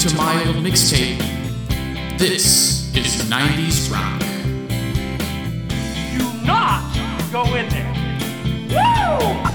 to my old mixtape. This is 90s Rock. Do not go in there. Woo!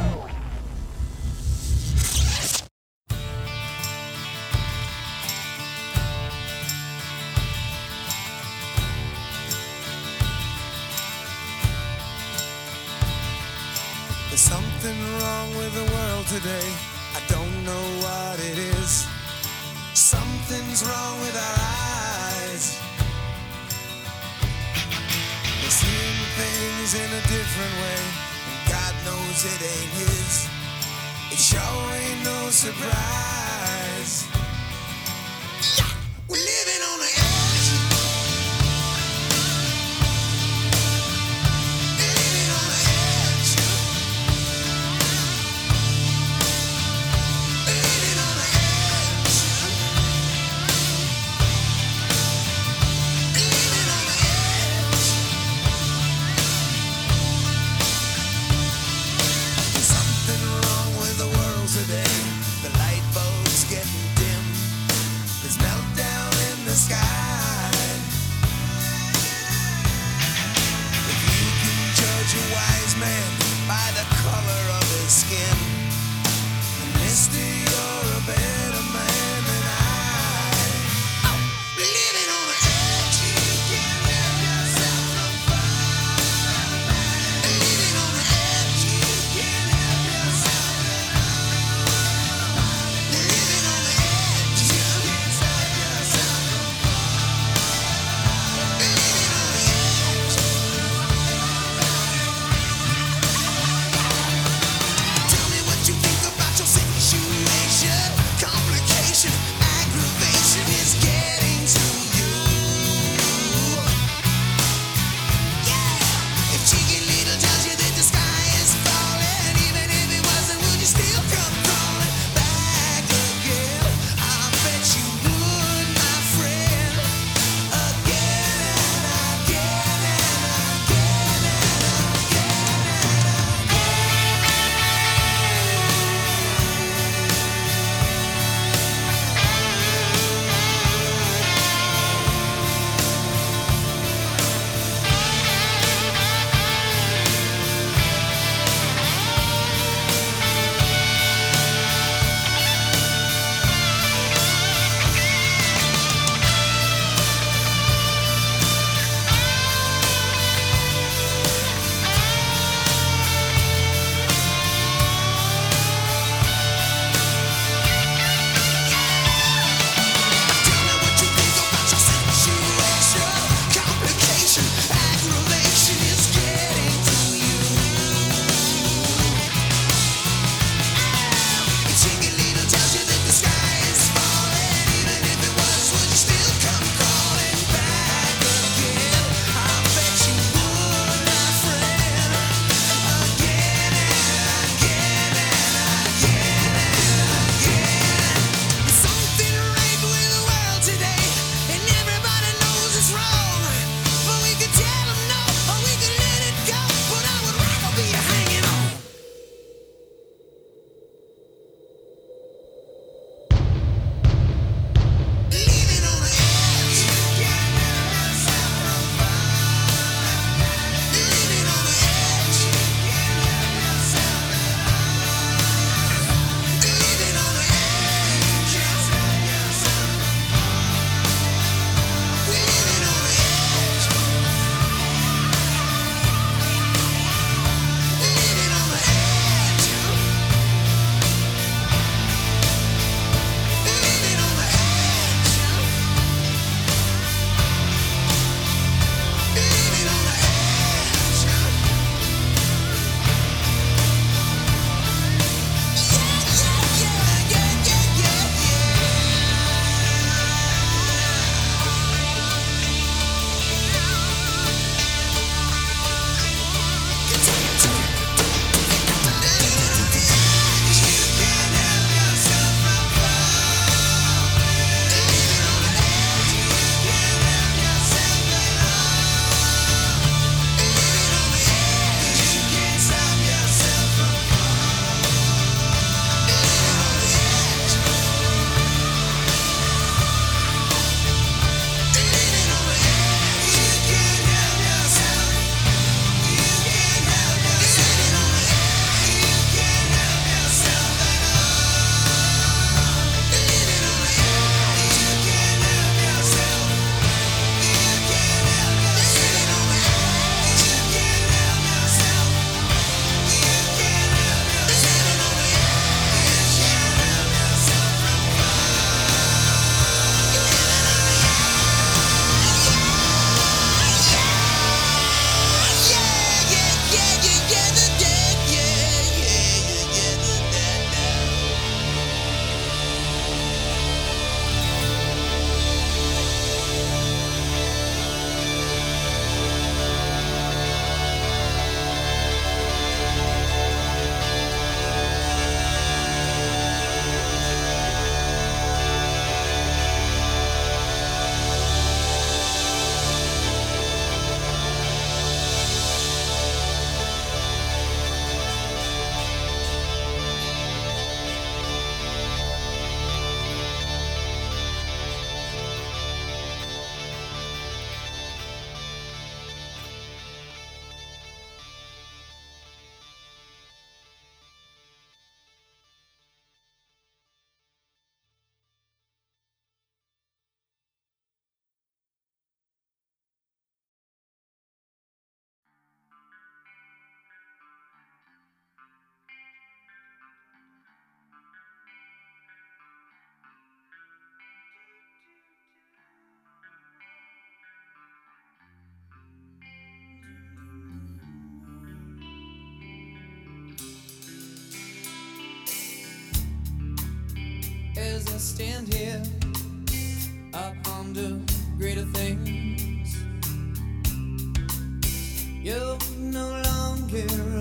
as I stand here, I ponder greater things. You're no longer.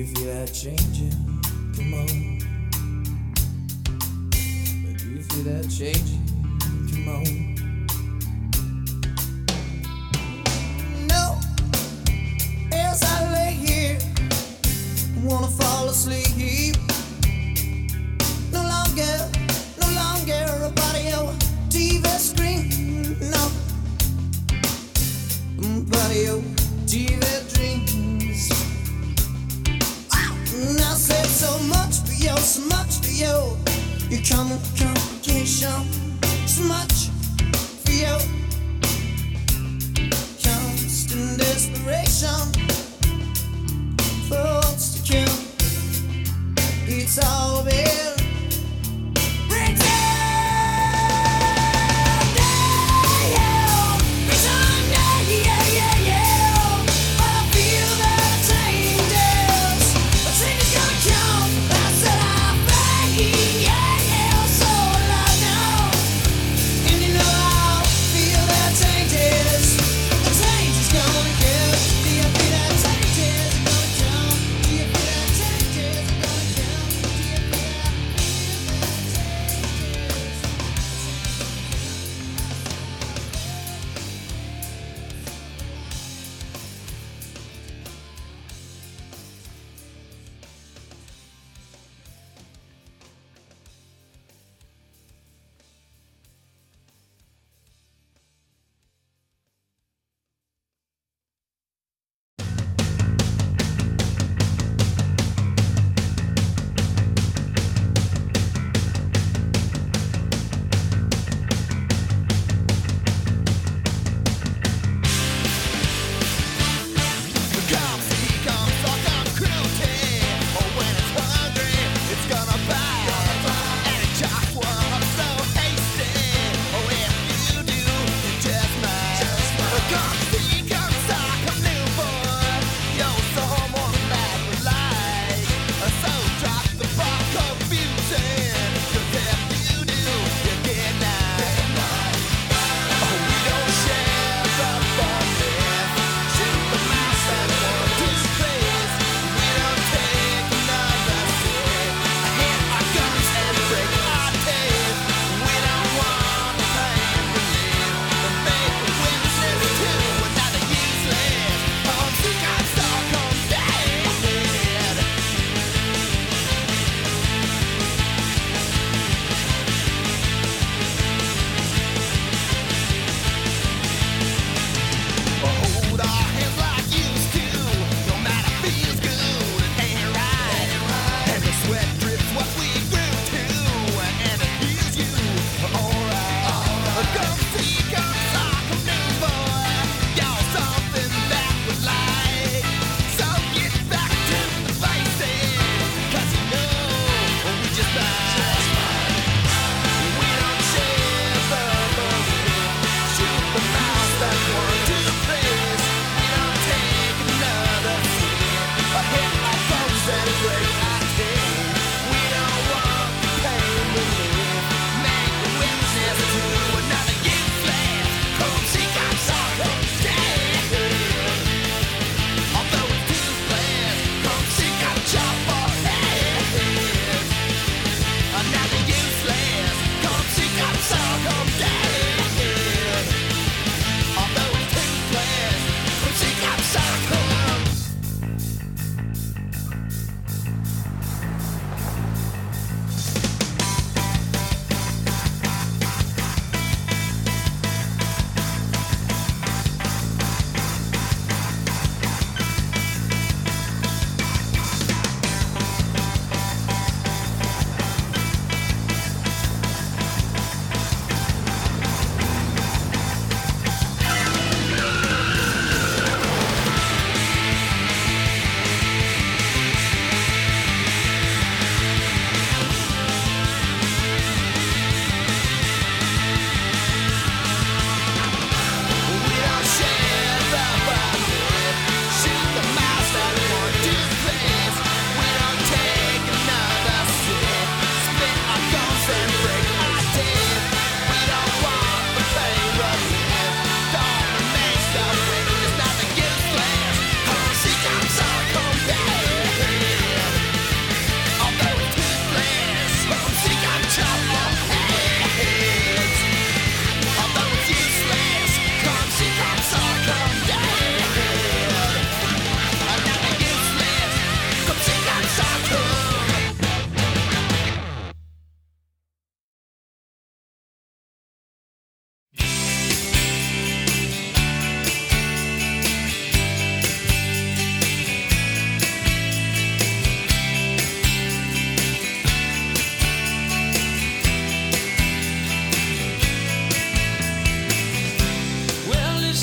you feel that changing? Come on. Do you feel that changing? Come on.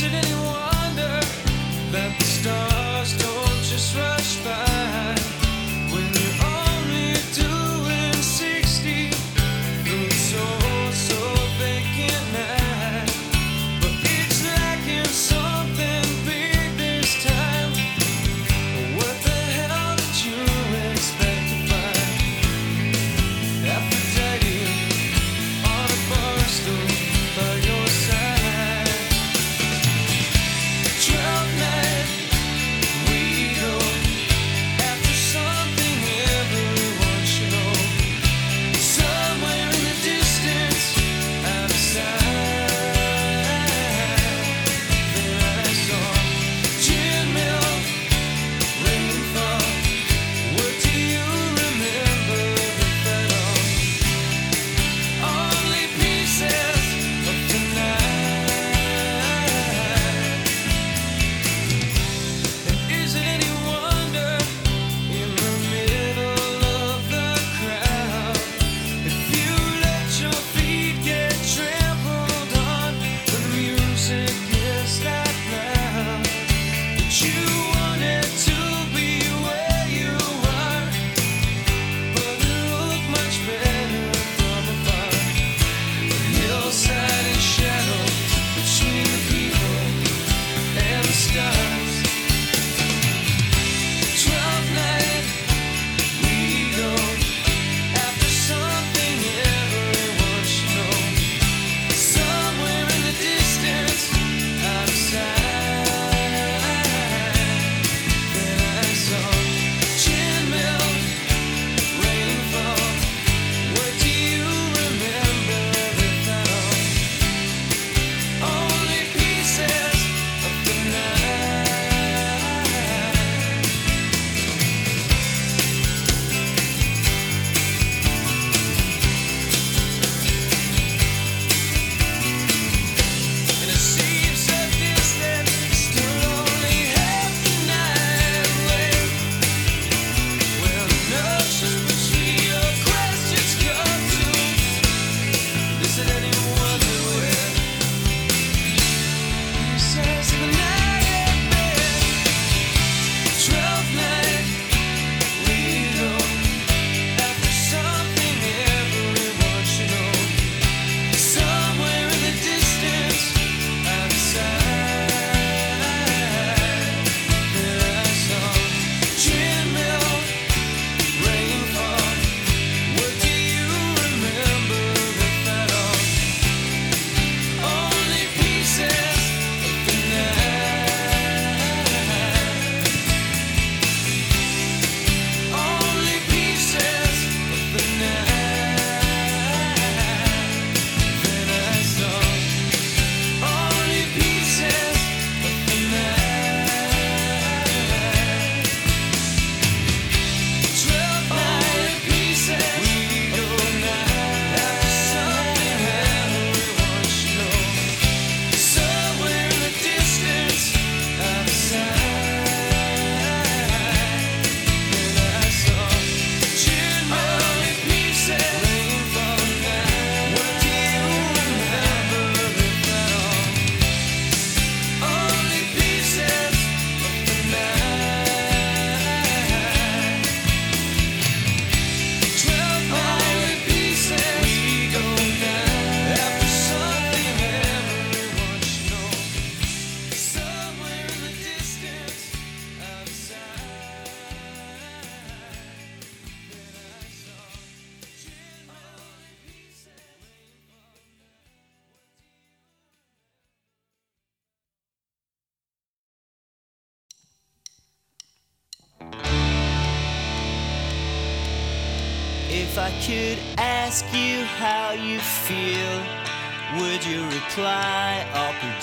should anyone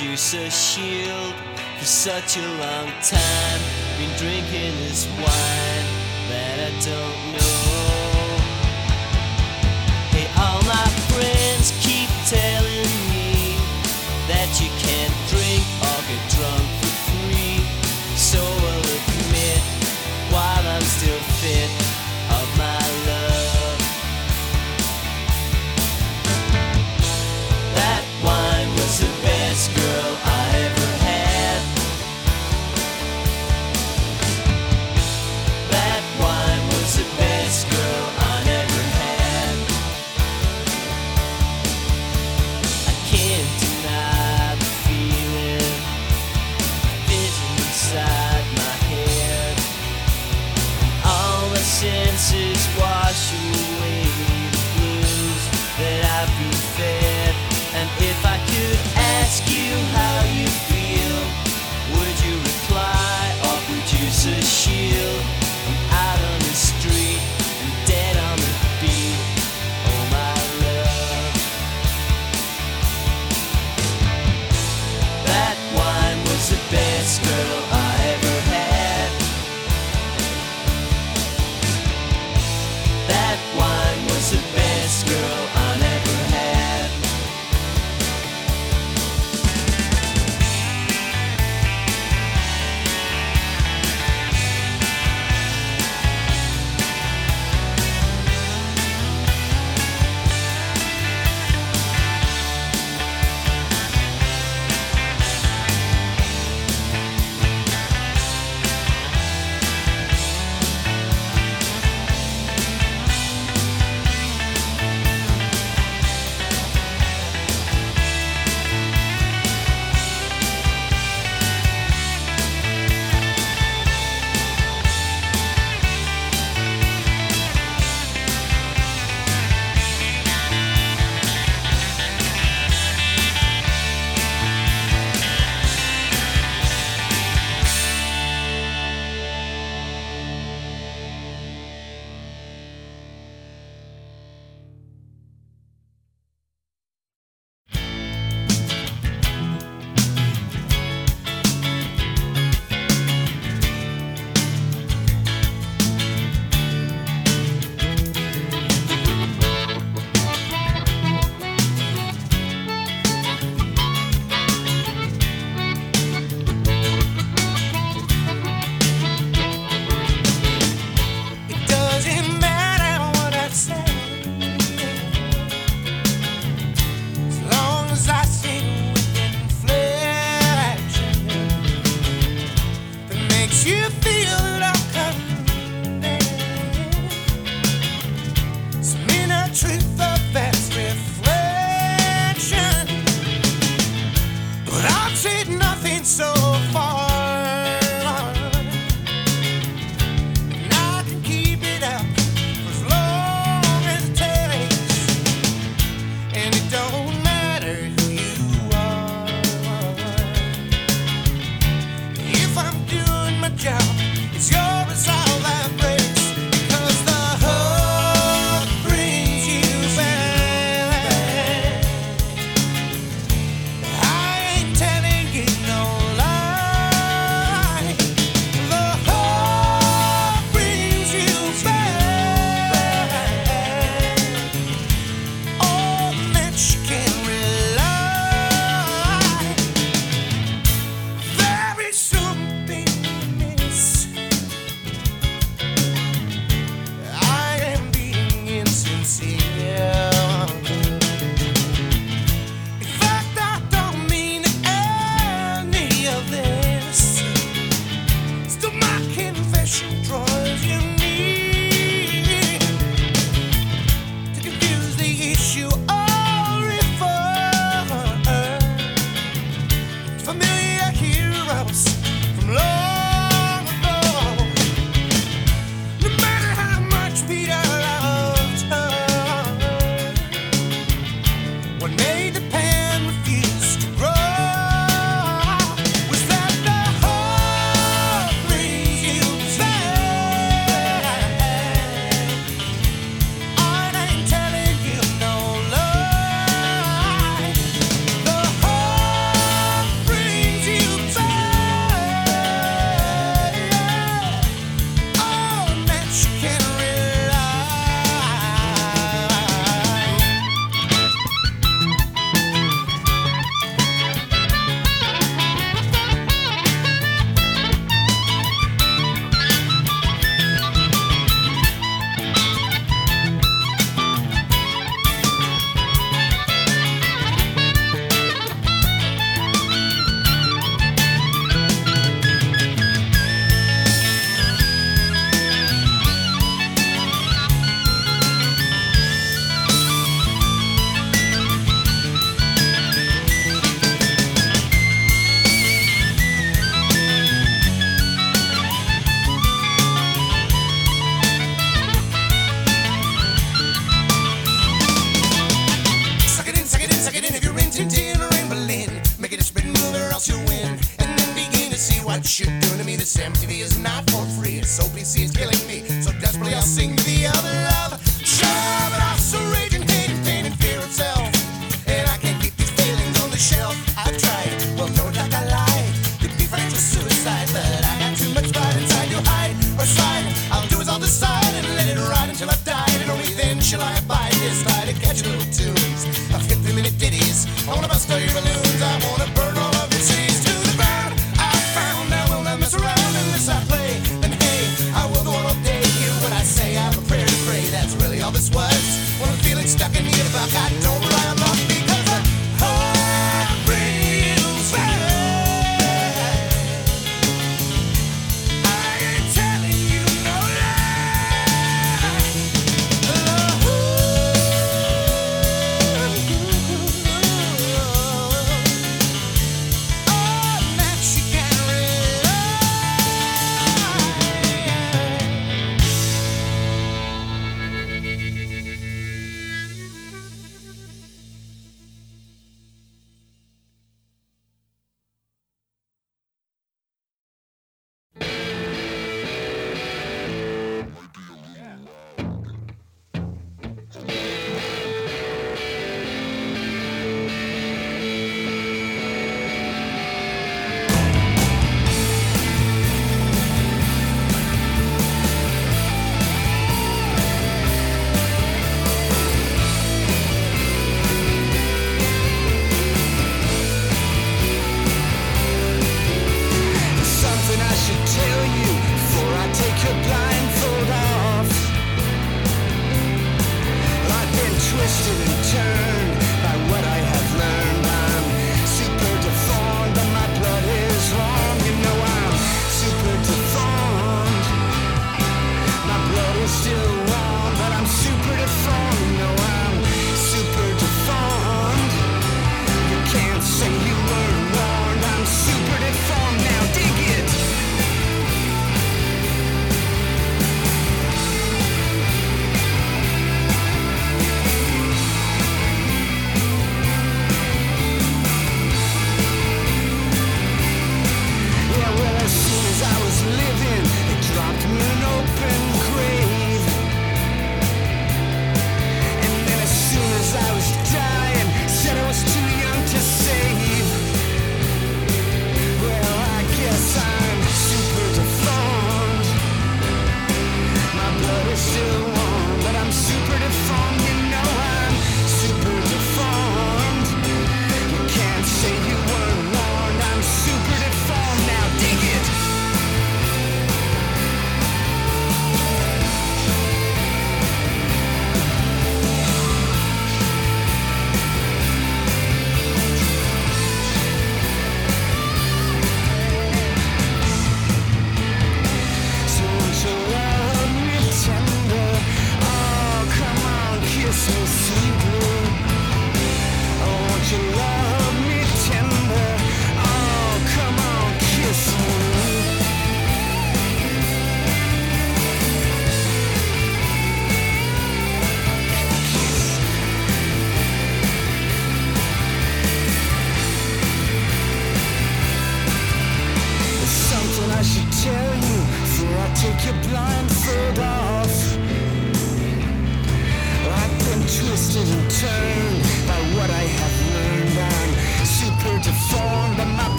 produce a shield for such a long time. Been drinking this wine that I don't know.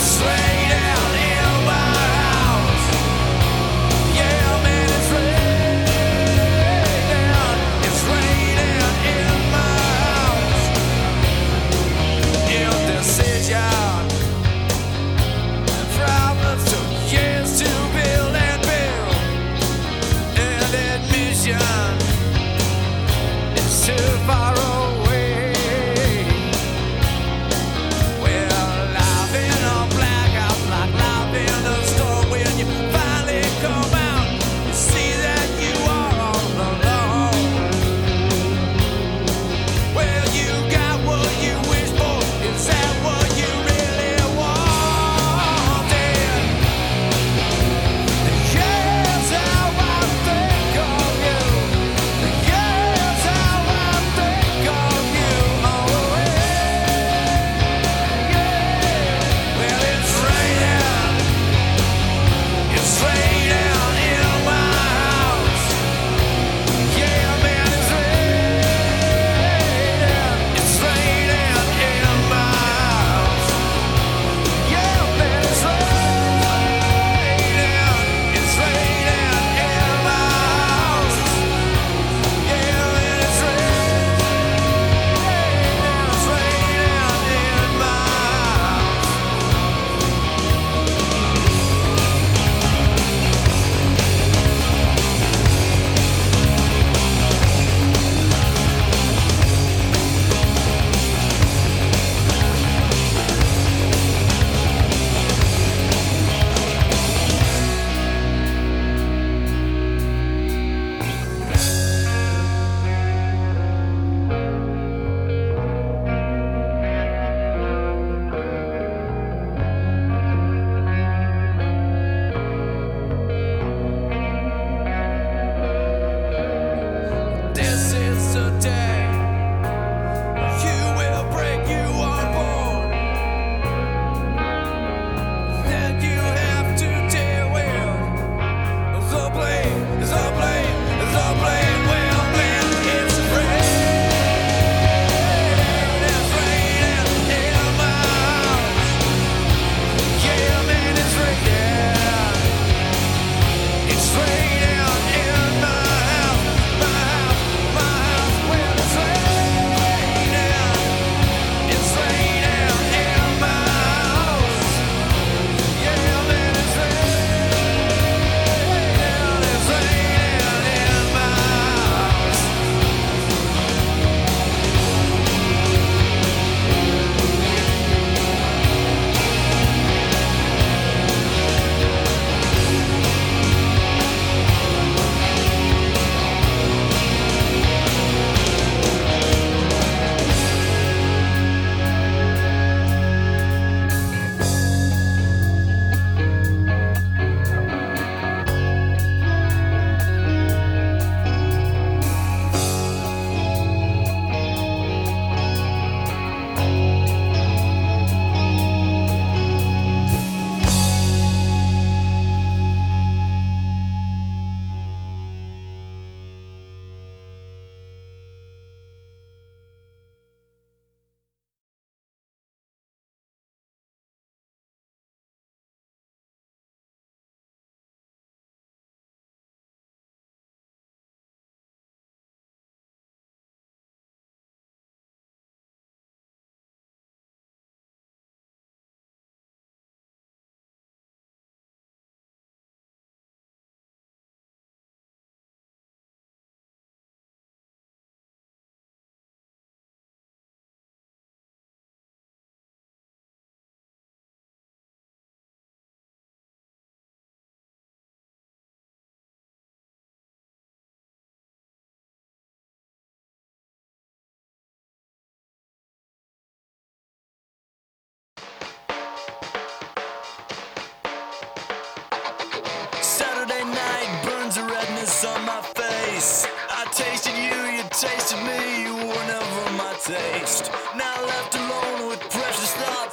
It's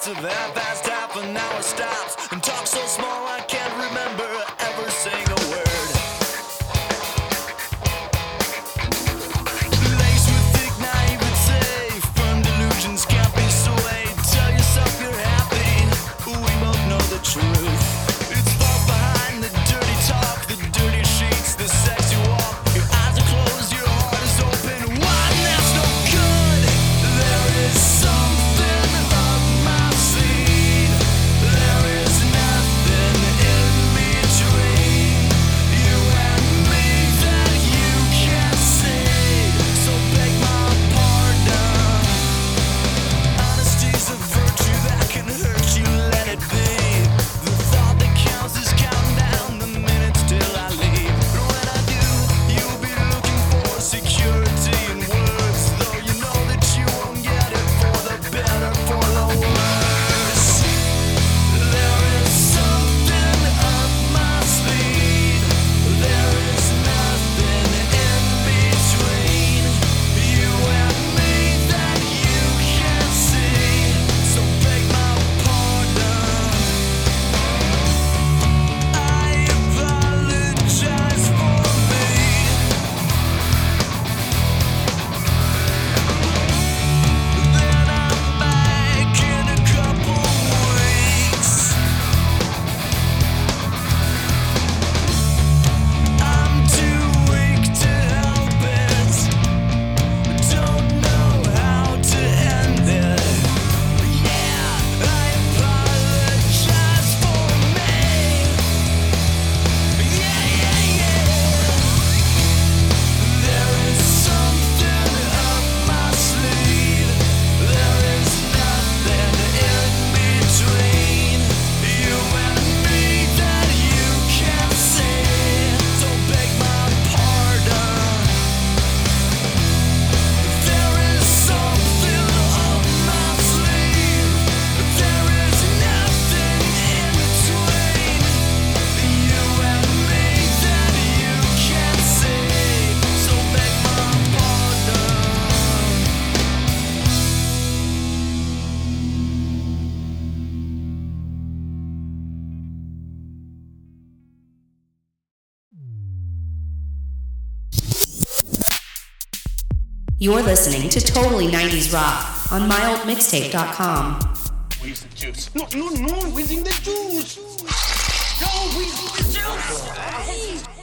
to that. that You're listening to Totally 90s Rock on mildmixtape.com. With the juice. No, no, no, within the juice. No, within the juice.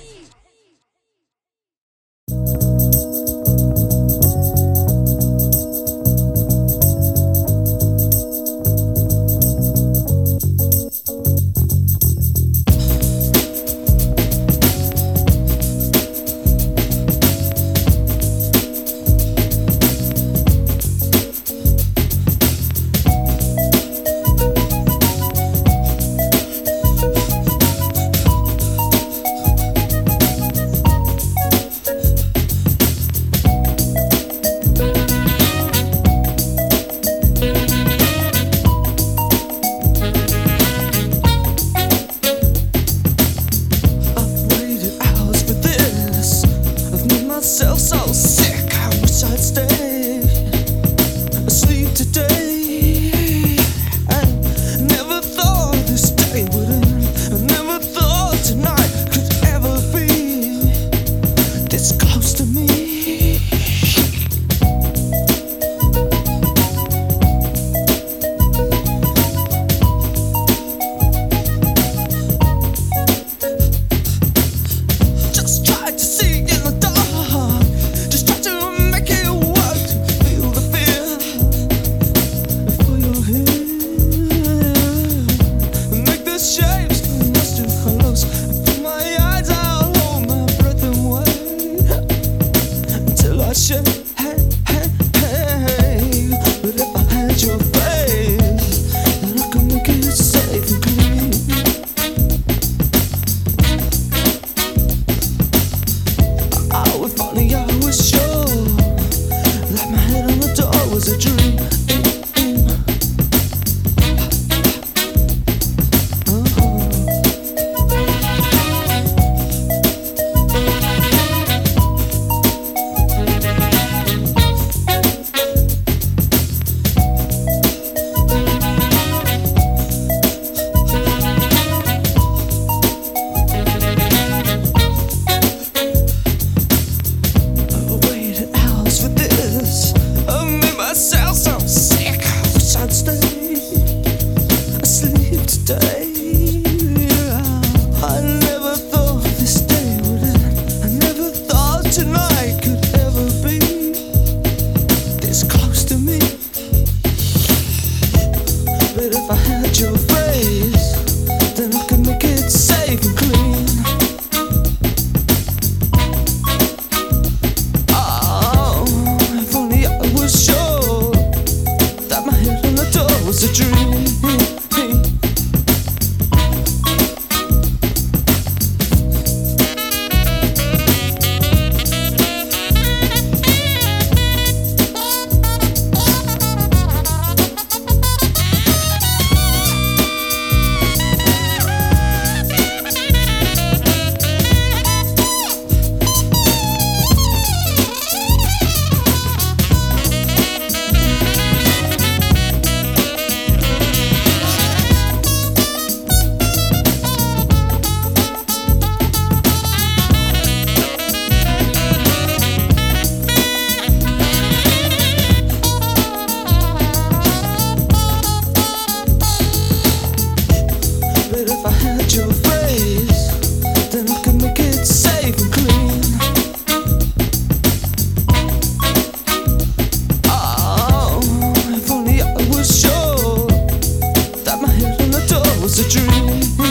Was a dream.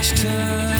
Each time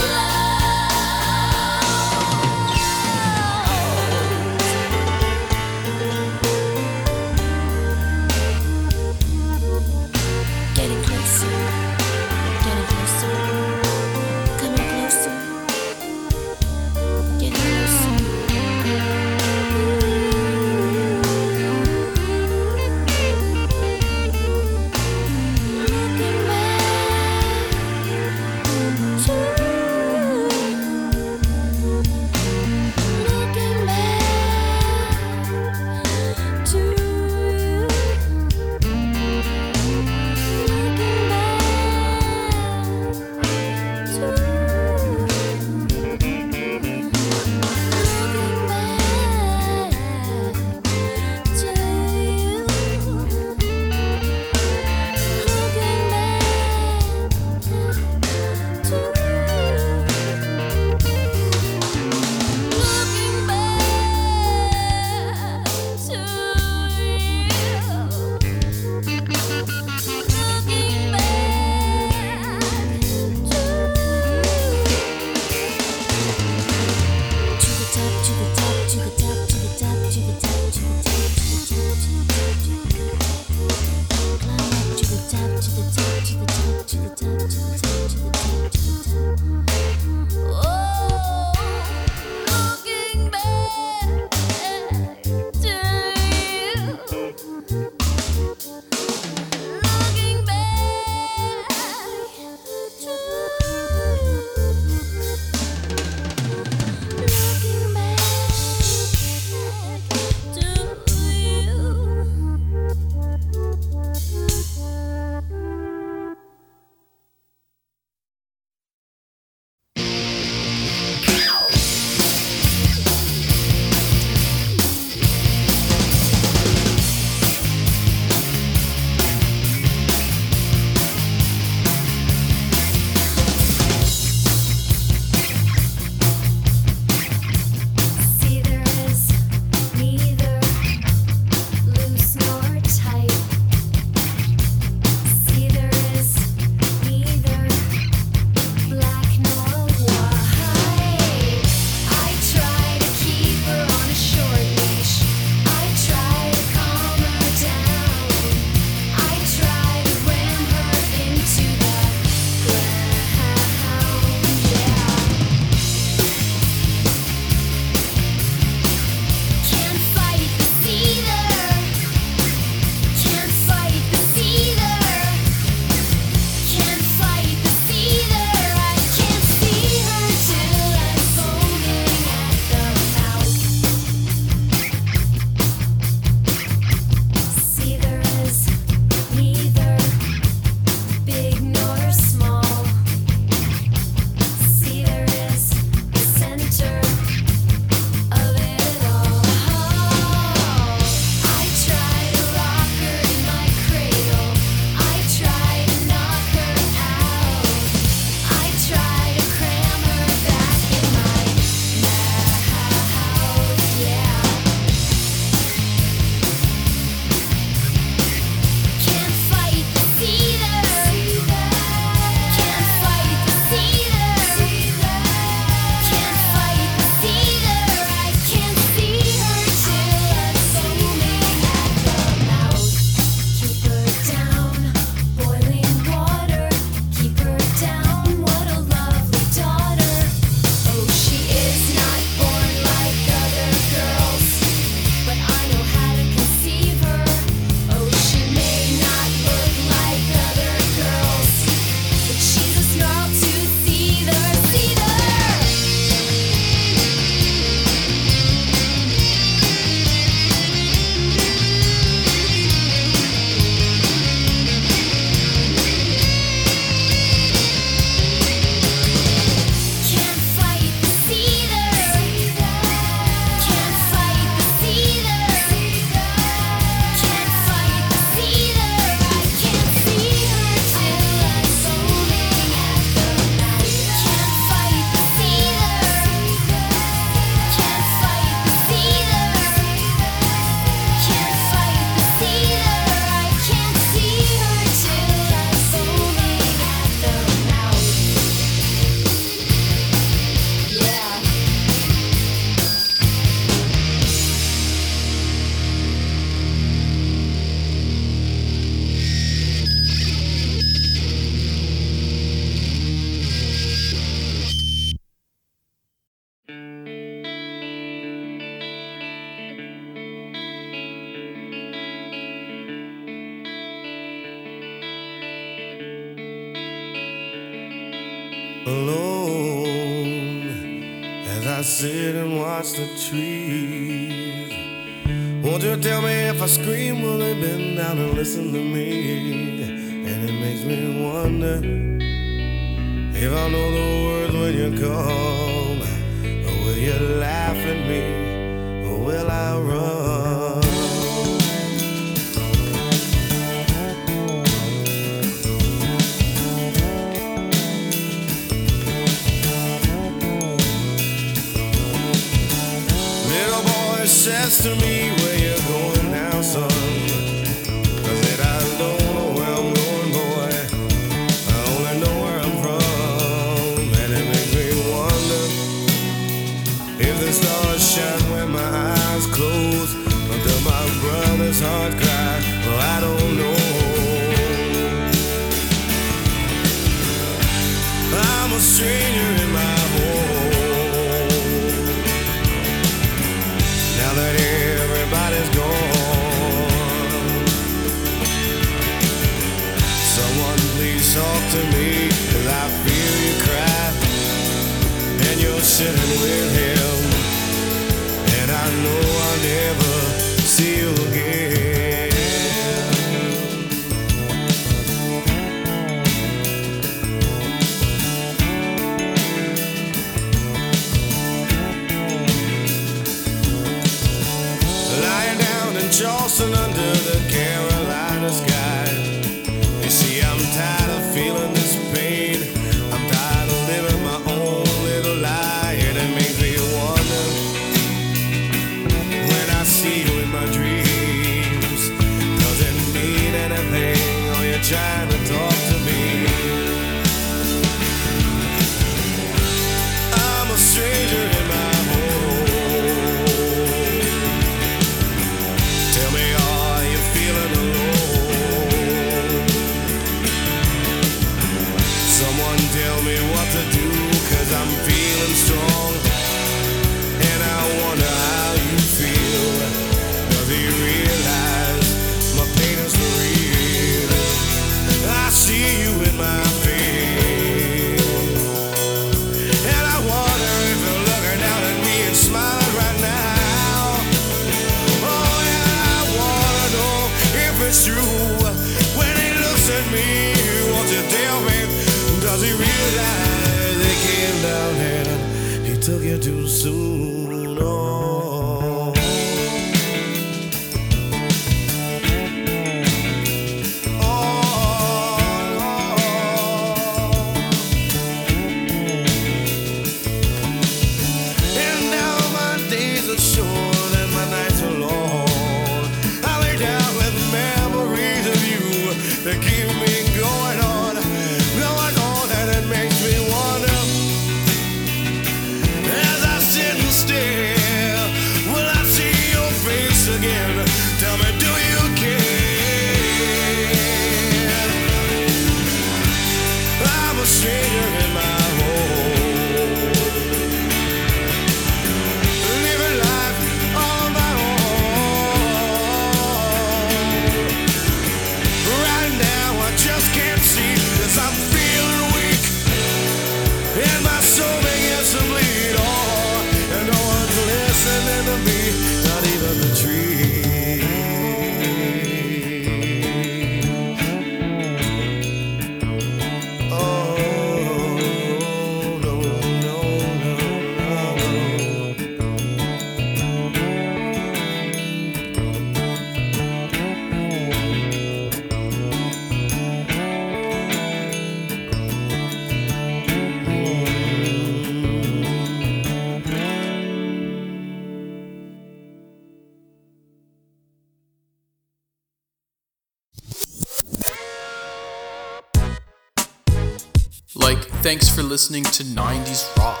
Thanks for listening to 90s Rock.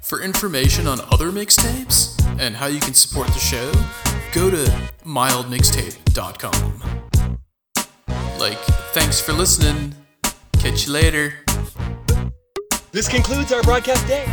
For information on other mixtapes and how you can support the show, go to mildmixtape.com. Like, thanks for listening. Catch you later. This concludes our broadcast day.